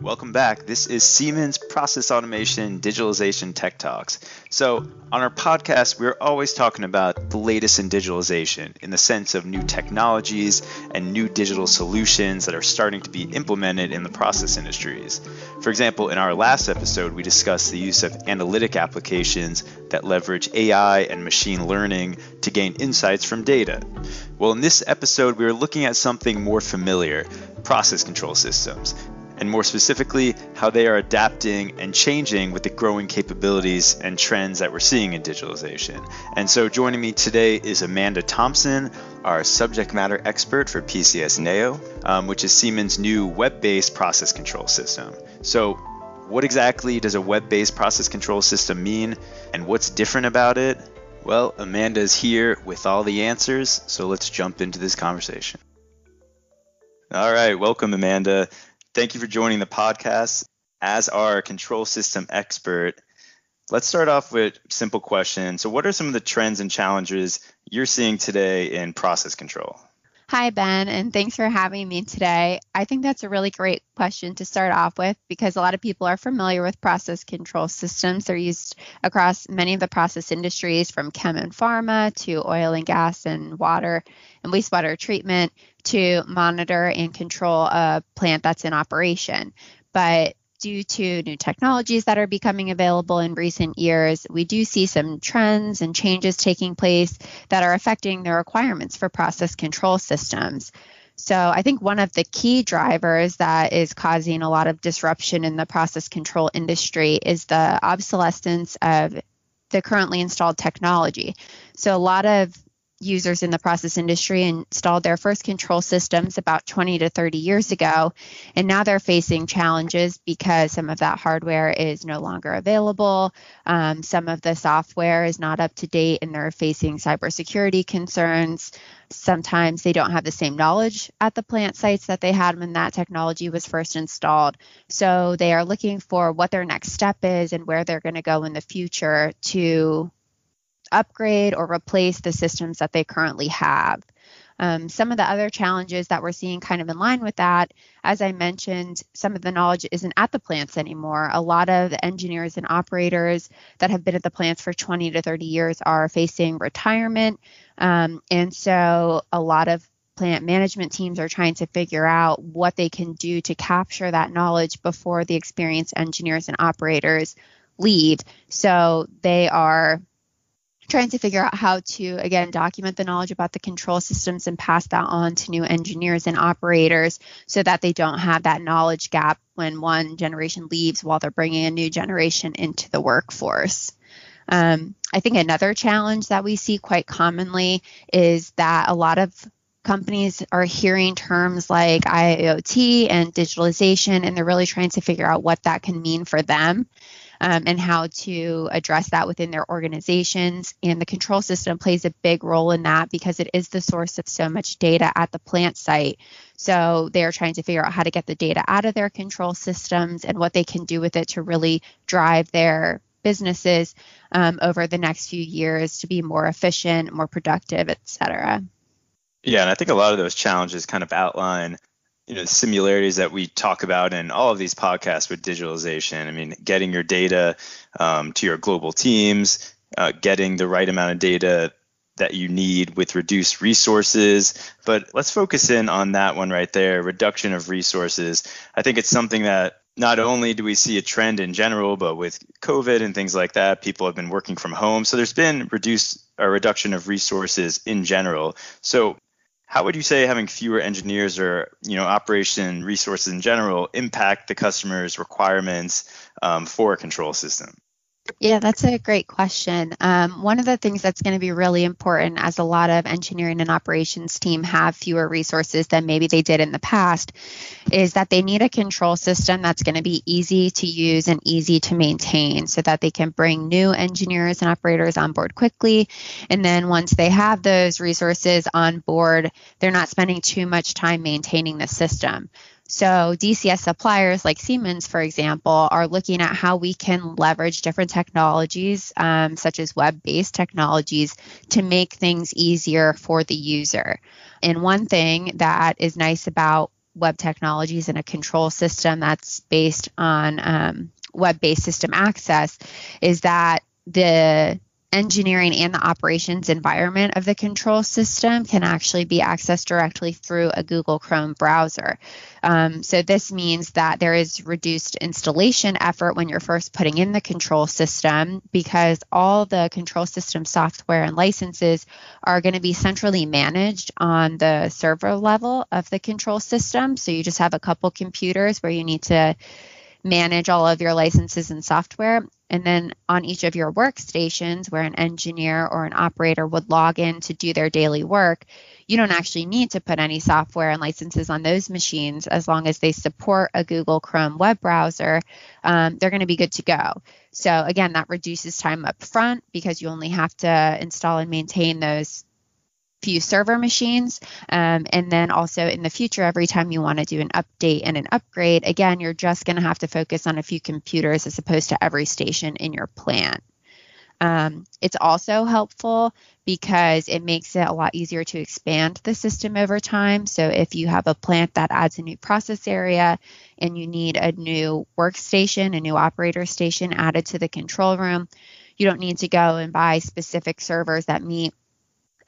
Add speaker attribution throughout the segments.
Speaker 1: Welcome back. This is Siemens Process Automation Digitalization Tech Talks. So, on our podcast, we're always talking about the latest in digitalization in the sense of new technologies and new digital solutions that are starting to be implemented in the process industries. For example, in our last episode, we discussed the use of analytic applications that leverage AI and machine learning to gain insights from data. Well, in this episode, we are looking at something more familiar process control systems and more specifically, how they are adapting and changing with the growing capabilities and trends that we're seeing in digitalization. And so, joining me today is Amanda Thompson, our subject matter expert for PCS Neo, um, which is Siemens' new web based process control system. So, what exactly does a web based process control system mean, and what's different about it? Well, Amanda is here with all the answers, so let's jump into this conversation. All right, welcome, Amanda. Thank you for joining the podcast. As our control system expert, let's start off with simple question. So, what are some of the trends and challenges you're seeing today in process control?
Speaker 2: Hi, Ben, and thanks for having me today. I think that's a really great question to start off with because a lot of people are familiar with process control systems. They're used across many of the process industries from chem and pharma to oil and gas and water and wastewater treatment to monitor and control a plant that's in operation. But due to new technologies that are becoming available in recent years, we do see some trends and changes taking place that are affecting the requirements for process control systems. So, I think one of the key drivers that is causing a lot of disruption in the process control industry is the obsolescence of the currently installed technology. So, a lot of users in the process industry installed their first control systems about 20 to 30 years ago. And now they're facing challenges because some of that hardware is no longer available. Um, some of the software is not up to date and they're facing cybersecurity concerns. Sometimes they don't have the same knowledge at the plant sites that they had when that technology was first installed. So they are looking for what their next step is and where they're going to go in the future to upgrade or replace the systems that they currently have. Um, some of the other challenges that we're seeing kind of in line with that, as I mentioned, some of the knowledge isn't at the plants anymore. A lot of engineers and operators that have been at the plants for 20 to 30 years are facing retirement. Um, and so a lot of plant management teams are trying to figure out what they can do to capture that knowledge before the experienced engineers and operators leave. So they are trying to figure out how to again document the knowledge about the control systems and pass that on to new engineers and operators so that they don't have that knowledge gap when one generation leaves while they're bringing a new generation into the workforce. Um, I think another challenge that we see quite commonly is that a lot of companies are hearing terms like IoT and digitalization, and they're really trying to figure out what that can mean for them um, and how to address that within their organizations. And the control system plays a big role in that because it is the source of so much data at the plant site. So they're trying to figure out how to get the data out of their control systems and what they can do with it to really drive their businesses um, over the next few years to be more efficient, more productive, et cetera.
Speaker 1: Yeah, and I think a lot of those challenges kind of outline you know similarities that we talk about in all of these podcasts with digitalization. I mean, getting your data um, to your global teams, uh, getting the right amount of data that you need with reduced resources. But let's focus in on that one right there reduction of resources. I think it's something that not only do we see a trend in general, but with COVID and things like that, people have been working from home. So there's been reduced a reduction of resources in general. So how would you say having fewer engineers or you know operation resources in general impact the customer's requirements um, for a control system
Speaker 2: yeah, that's a great question. Um, one of the things that's going to be really important as a lot of engineering and operations team have fewer resources than maybe they did in the past is that they need a control system that's going to be easy to use and easy to maintain so that they can bring new engineers and operators on board quickly. And then once they have those resources on board, they're not spending too much time maintaining the system. So, DCS suppliers like Siemens, for example, are looking at how we can leverage different technologies, um, such as web based technologies, to make things easier for the user. And one thing that is nice about web technologies and a control system that's based on um, web based system access is that the engineering and the operations environment of the control system can actually be accessed directly through a Google Chrome browser. Um, so this means that there is reduced installation effort when you're first putting in the control system because all the control system software and licenses are going to be centrally managed on the server level of the control system. So you just have a couple computers where you need to manage all of your licenses and software. And then on each of your workstations, where an engineer or an operator would log in to do their daily work, you don't actually need to put any software and licenses on those machines as long as they support a Google Chrome web browser. Um, they're going to be good to go. So, again, that reduces time up front because you only have to install and maintain those few server machines. Um, and then also in the future, every time you want to do an update and an upgrade, again, you're just going to have to focus on a few computers as opposed to every station in your plant. Um, it's also helpful because it makes it a lot easier to expand the system over time. So if you have a plant that adds a new process area and you need a new workstation, a new operator station added to the control room, you don't need to go and buy specific servers that meet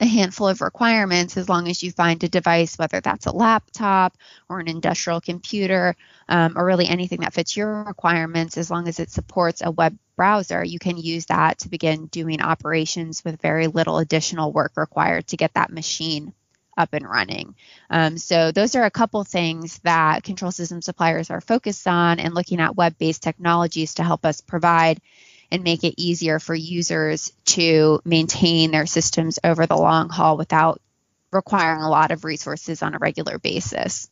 Speaker 2: a handful of requirements as long as you find a device, whether that's a laptop or an industrial computer, um, or really anything that fits your requirements, as long as it supports a web browser, you can use that to begin doing operations with very little additional work required to get that machine up and running. Um, so those are a couple things that control system suppliers are focused on and looking at web-based technologies to help us provide and make it easier for users to maintain their systems over the long haul without requiring a lot of resources on a regular basis.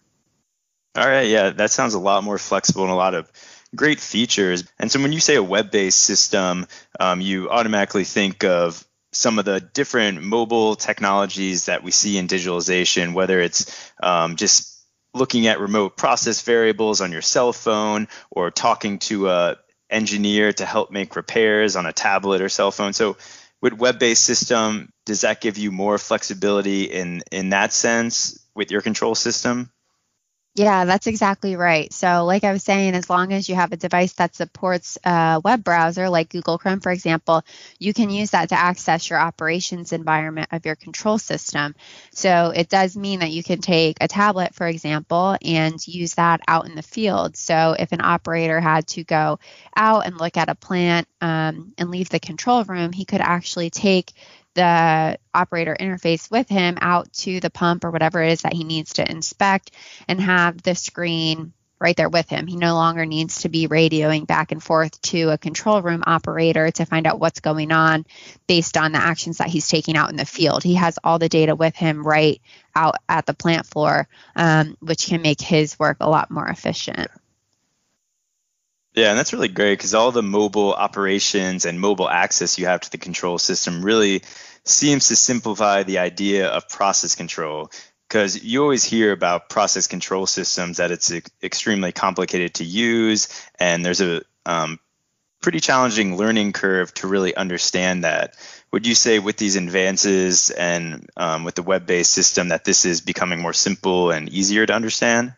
Speaker 1: All right, yeah, that sounds a lot more flexible and a lot of great features. And so when you say a web based system, um, you automatically think of some of the different mobile technologies that we see in digitalization, whether it's um, just looking at remote process variables on your cell phone or talking to a engineer to help make repairs on a tablet or cell phone. So with web-based system, does that give you more flexibility in in that sense with your control system?
Speaker 2: Yeah, that's exactly right. So, like I was saying, as long as you have a device that supports a web browser like Google Chrome, for example, you can use that to access your operations environment of your control system. So, it does mean that you can take a tablet, for example, and use that out in the field. So, if an operator had to go out and look at a plant um, and leave the control room, he could actually take the operator interface with him out to the pump or whatever it is that he needs to inspect and have the screen right there with him. He no longer needs to be radioing back and forth to a control room operator to find out what's going on based on the actions that he's taking out in the field. He has all the data with him right out at the plant floor, um, which can make his work a lot more efficient.
Speaker 1: Yeah, and that's really great because all the mobile operations and mobile access you have to the control system really seems to simplify the idea of process control because you always hear about process control systems that it's extremely complicated to use and there's a um, pretty challenging learning curve to really understand that. Would you say with these advances and um, with the web-based system that this is becoming more simple and easier to understand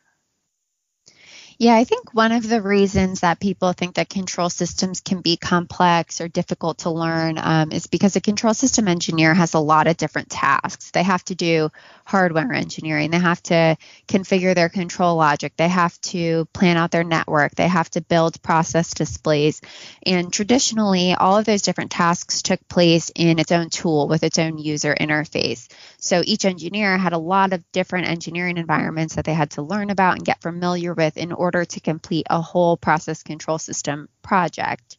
Speaker 2: yeah, I think one of the reasons that people think that control systems can be complex or difficult to learn um, is because a control system engineer has a lot of different tasks. They have to do hardware engineering, they have to configure their control logic, they have to plan out their network, they have to build process displays. And traditionally, all of those different tasks took place in its own tool with its own user interface. So each engineer had a lot of different engineering environments that they had to learn about and get familiar with in order to complete a whole process control system project.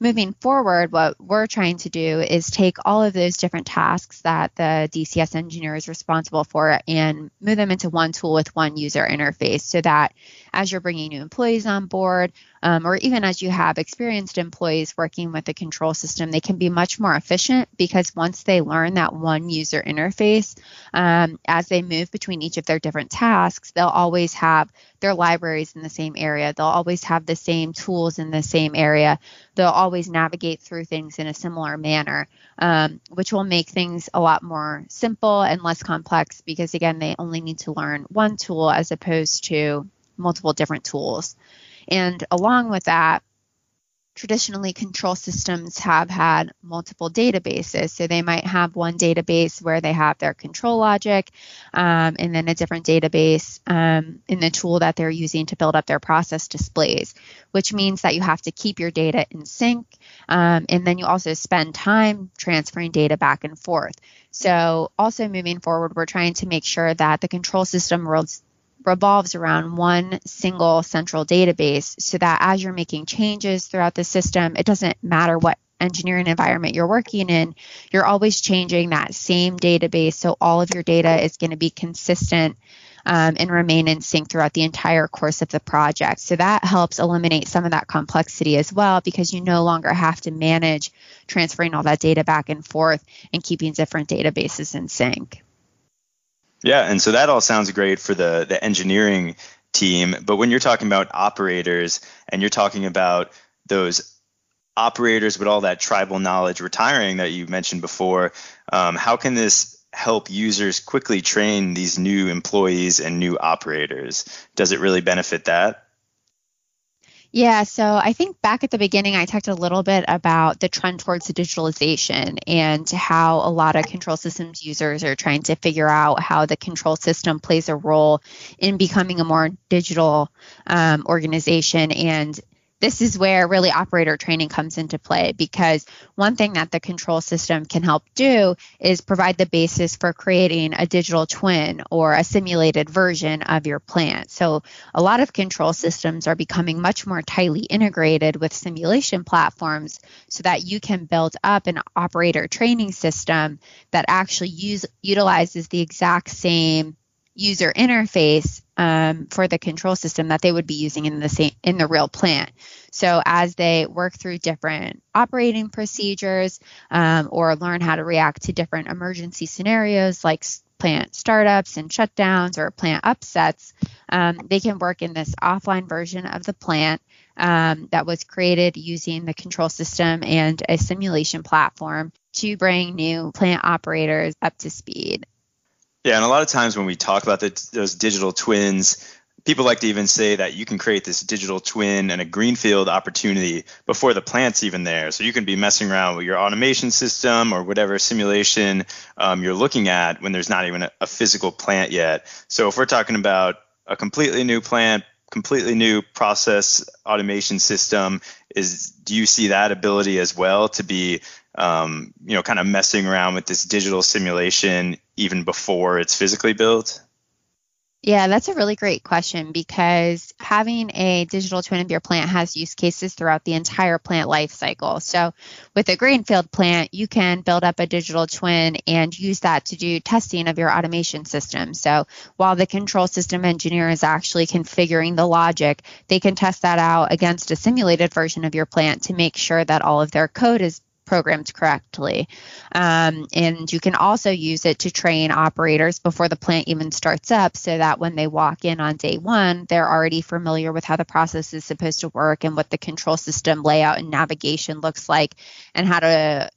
Speaker 2: Moving forward, what we're trying to do is take all of those different tasks that the DCS engineer is responsible for and move them into one tool with one user interface so that as you're bringing new employees on board, um, or even as you have experienced employees working with the control system, they can be much more efficient because once they learn that one user interface, um, as they move between each of their different tasks, they'll always have their libraries in the same area. They'll always have the same tools in the same area. They'll always navigate through things in a similar manner, um, which will make things a lot more simple and less complex because, again, they only need to learn one tool as opposed to multiple different tools. And along with that, traditionally control systems have had multiple databases. So they might have one database where they have their control logic, um, and then a different database um, in the tool that they're using to build up their process displays, which means that you have to keep your data in sync. Um, and then you also spend time transferring data back and forth. So, also moving forward, we're trying to make sure that the control system rules revolves around one single central database so that as you're making changes throughout the system, it doesn't matter what engineering environment you're working in, you're always changing that same database. So all of your data is going to be consistent um, and remain in sync throughout the entire course of the project. So that helps eliminate some of that complexity as well because you no longer have to manage transferring all that data back and forth and keeping different databases in sync.
Speaker 1: Yeah, and so that all sounds great for the the engineering team, but when you're talking about operators and you're talking about those operators with all that tribal knowledge retiring that you mentioned before, um, how can this help users quickly train these new employees and new operators? Does it really benefit that?
Speaker 2: Yeah, so I think back at the beginning, I talked a little bit about the trend towards digitalization and how a lot of control systems users are trying to figure out how the control system plays a role in becoming a more digital um, organization. And this is where really operator training comes into play because one thing that the control system can help do is provide the basis for creating a digital twin or a simulated version of your plant. So a lot of control systems are becoming much more tightly integrated with simulation platforms so that you can build up an operator training system that actually use utilizes the exact same user interface um, for the control system that they would be using in the same in the real plant. So as they work through different operating procedures um, or learn how to react to different emergency scenarios like plant startups and shutdowns or plant upsets, um, they can work in this offline version of the plant um, that was created using the control system and a simulation platform to bring new plant operators up to speed.
Speaker 1: Yeah, and a lot of times when we talk about the, those digital twins, people like to even say that you can create this digital twin and a greenfield opportunity before the plant's even there. So you can be messing around with your automation system or whatever simulation um, you're looking at when there's not even a, a physical plant yet. So if we're talking about a completely new plant, completely new process automation system, is do you see that ability as well to be um, you know, kind of messing around with this digital simulation even before it's physically built?
Speaker 2: Yeah, that's a really great question because having a digital twin of your plant has use cases throughout the entire plant life cycle. So, with a greenfield plant, you can build up a digital twin and use that to do testing of your automation system. So, while the control system engineer is actually configuring the logic, they can test that out against a simulated version of your plant to make sure that all of their code is programmed correctly. Um, and you can also use it to train operators before the plant even starts up so that when they walk in on day one, they're already familiar with how the process is supposed to work and what the control system layout and navigation looks like and how to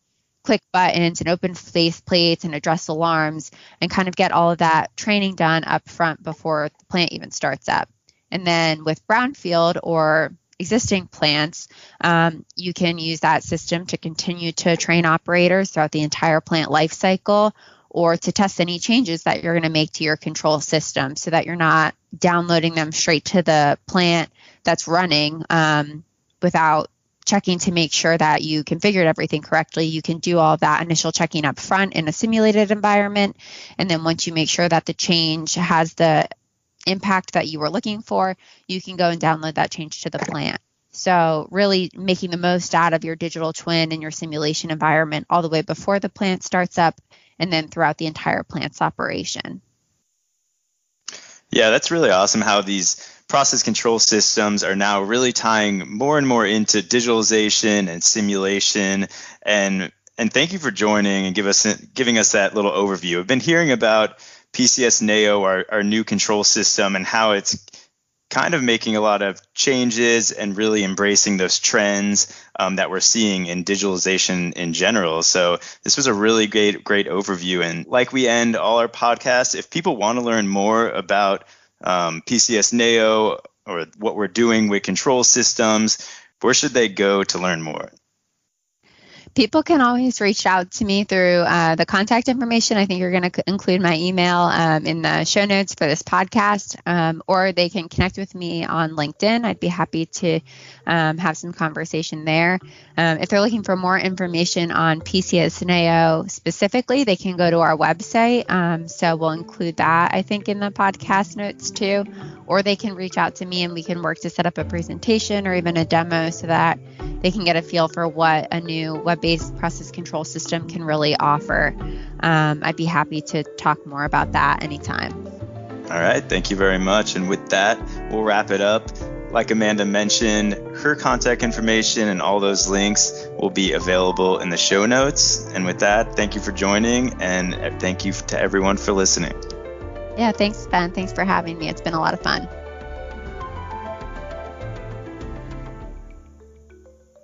Speaker 2: click buttons and open face plates and address alarms and kind of get all of that training done up front before the plant even starts up. And then with brownfield or existing plants, um, you can use that system to continue to train operators throughout the entire plant life cycle or to test any changes that you're going to make to your control system so that you're not downloading them straight to the plant that's running um, without checking to make sure that you configured everything correctly. You can do all that initial checking up front in a simulated environment. And then once you make sure that the change has the impact that you were looking for, you can go and download that change to the plant. So, really making the most out of your digital twin and your simulation environment all the way before the plant starts up and then throughout the entire plant's operation.
Speaker 1: Yeah, that's really awesome how these process control systems are now really tying more and more into digitalization and simulation and and thank you for joining and give us giving us that little overview. I've been hearing about PCS Neo, our, our new control system, and how it's kind of making a lot of changes and really embracing those trends um, that we're seeing in digitalization in general. So this was a really great, great overview. And like we end all our podcasts, if people want to learn more about um, PCS Neo or what we're doing with control systems, where should they go to learn more?
Speaker 2: People can always reach out to me through uh, the contact information. I think you're going to include my email um, in the show notes for this podcast, um, or they can connect with me on LinkedIn. I'd be happy to um, have some conversation there. Um, if they're looking for more information on PCS Neo specifically, they can go to our website. Um, so we'll include that, I think, in the podcast notes too. Or they can reach out to me and we can work to set up a presentation or even a demo so that they can get a feel for what a new web based process control system can really offer. Um, I'd be happy to talk more about that anytime.
Speaker 1: All right. Thank you very much. And with that, we'll wrap it up. Like Amanda mentioned, her contact information and all those links will be available in the show notes. And with that, thank you for joining and thank you to everyone for listening.
Speaker 2: Yeah, thanks, Ben. Thanks for having me. It's been a lot of fun.